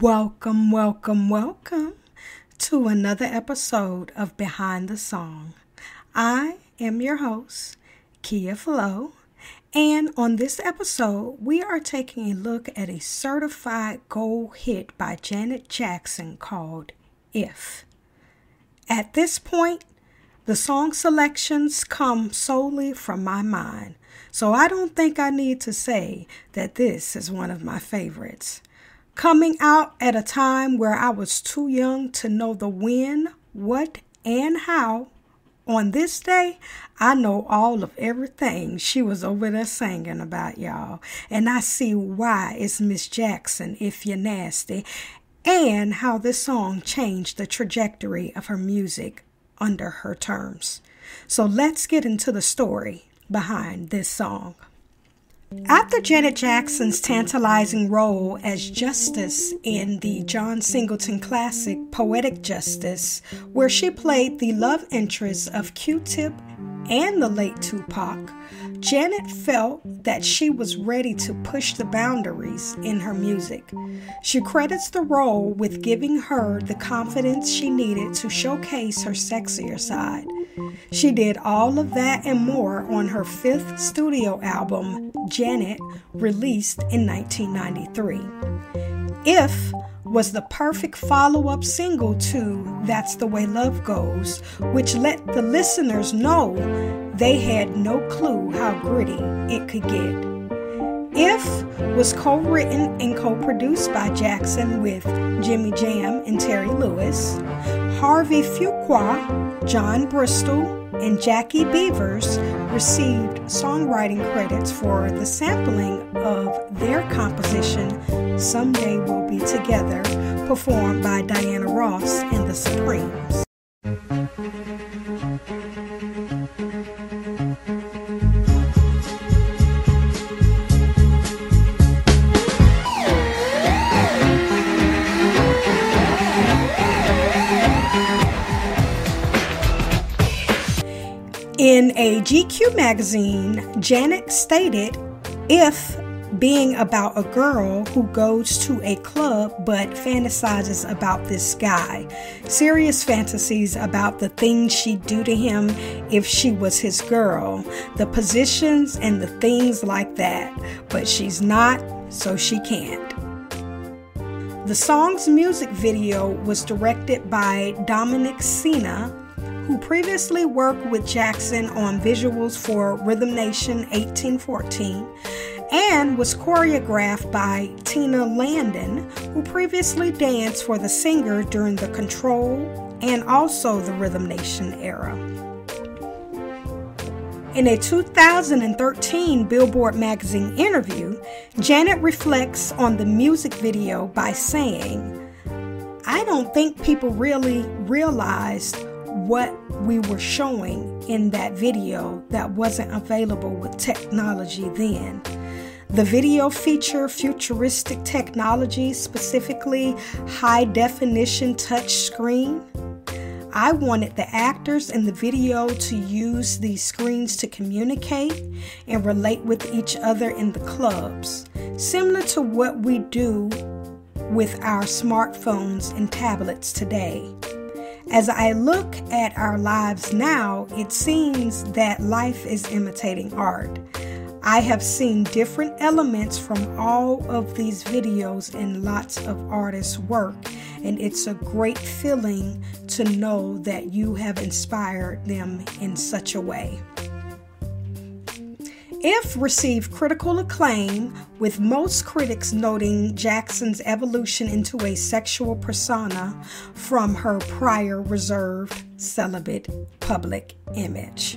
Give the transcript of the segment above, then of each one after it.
Welcome, welcome, welcome to another episode of Behind the Song. I am your host, Kia Flo, and on this episode, we are taking a look at a certified gold hit by Janet Jackson called If. At this point, the song selections come solely from my mind, so I don't think I need to say that this is one of my favorites. Coming out at a time where I was too young to know the when, what, and how, on this day, I know all of everything she was over there singing about, y'all. And I see why it's Miss Jackson, if you're nasty, and how this song changed the trajectory of her music under her terms. So let's get into the story behind this song. After Janet Jackson's tantalizing role as Justice in the John Singleton classic Poetic Justice, where she played the love interest of Q Tip and the late Tupac, Janet felt that she was ready to push the boundaries in her music. She credits the role with giving her the confidence she needed to showcase her sexier side. She did all of that and more on her fifth studio album, Janet, released in 1993. If was the perfect follow up single to That's the Way Love Goes, which let the listeners know they had no clue how gritty it could get. If was co written and co produced by Jackson with Jimmy Jam and Terry Lewis. Harvey Fuqua, John Bristol, and Jackie Beavers received songwriting credits for the sampling of their composition Someday We'll Be Together, performed by Diana Ross and the Supremes. In a GQ magazine, Janet stated if being about a girl who goes to a club but fantasizes about this guy, serious fantasies about the things she'd do to him if she was his girl, the positions and the things like that, but she's not, so she can't. The song's music video was directed by Dominic Sena who previously worked with Jackson on visuals for Rhythm Nation 1814 and was choreographed by Tina Landon, who previously danced for the singer during the Control and also the Rhythm Nation era. In a 2013 Billboard magazine interview, Janet reflects on the music video by saying, I don't think people really realized what we were showing in that video that wasn't available with technology then. The video featured futuristic technology, specifically high definition touch screen. I wanted the actors in the video to use these screens to communicate and relate with each other in the clubs, similar to what we do with our smartphones and tablets today. As I look at our lives now, it seems that life is imitating art. I have seen different elements from all of these videos and lots of artists' work, and it's a great feeling to know that you have inspired them in such a way. If received critical acclaim, with most critics noting Jackson's evolution into a sexual persona from her prior reserved, celibate public image.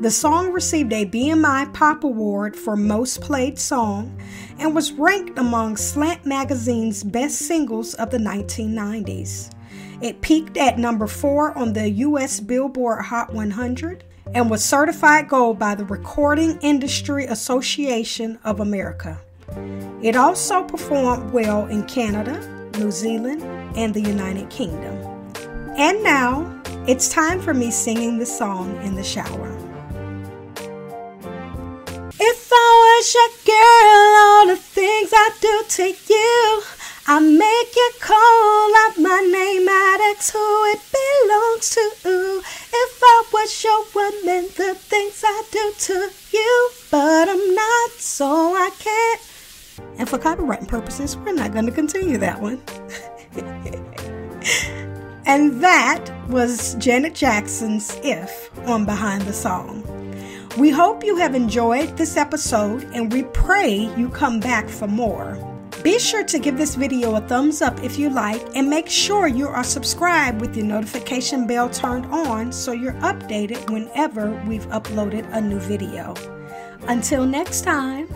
The song received a BMI Pop Award for Most Played Song and was ranked among Slant Magazine's best singles of the 1990s. It peaked at number four on the U.S. Billboard Hot 100 and was certified gold by the Recording Industry Association of America. It also performed well in Canada, New Zealand, and the United Kingdom. And now, it's time for me singing the song in the shower. If I treasure, girl, all the things I do to you. I make you call out my name, I'd ask who it belongs to. I was your woman, the things I do to you, but I'm not, so I can't. And for copyright purposes, we're not going to continue that one. and that was Janet Jackson's If on Behind the Song. We hope you have enjoyed this episode and we pray you come back for more. Be sure to give this video a thumbs up if you like and make sure you are subscribed with your notification bell turned on so you're updated whenever we've uploaded a new video. Until next time,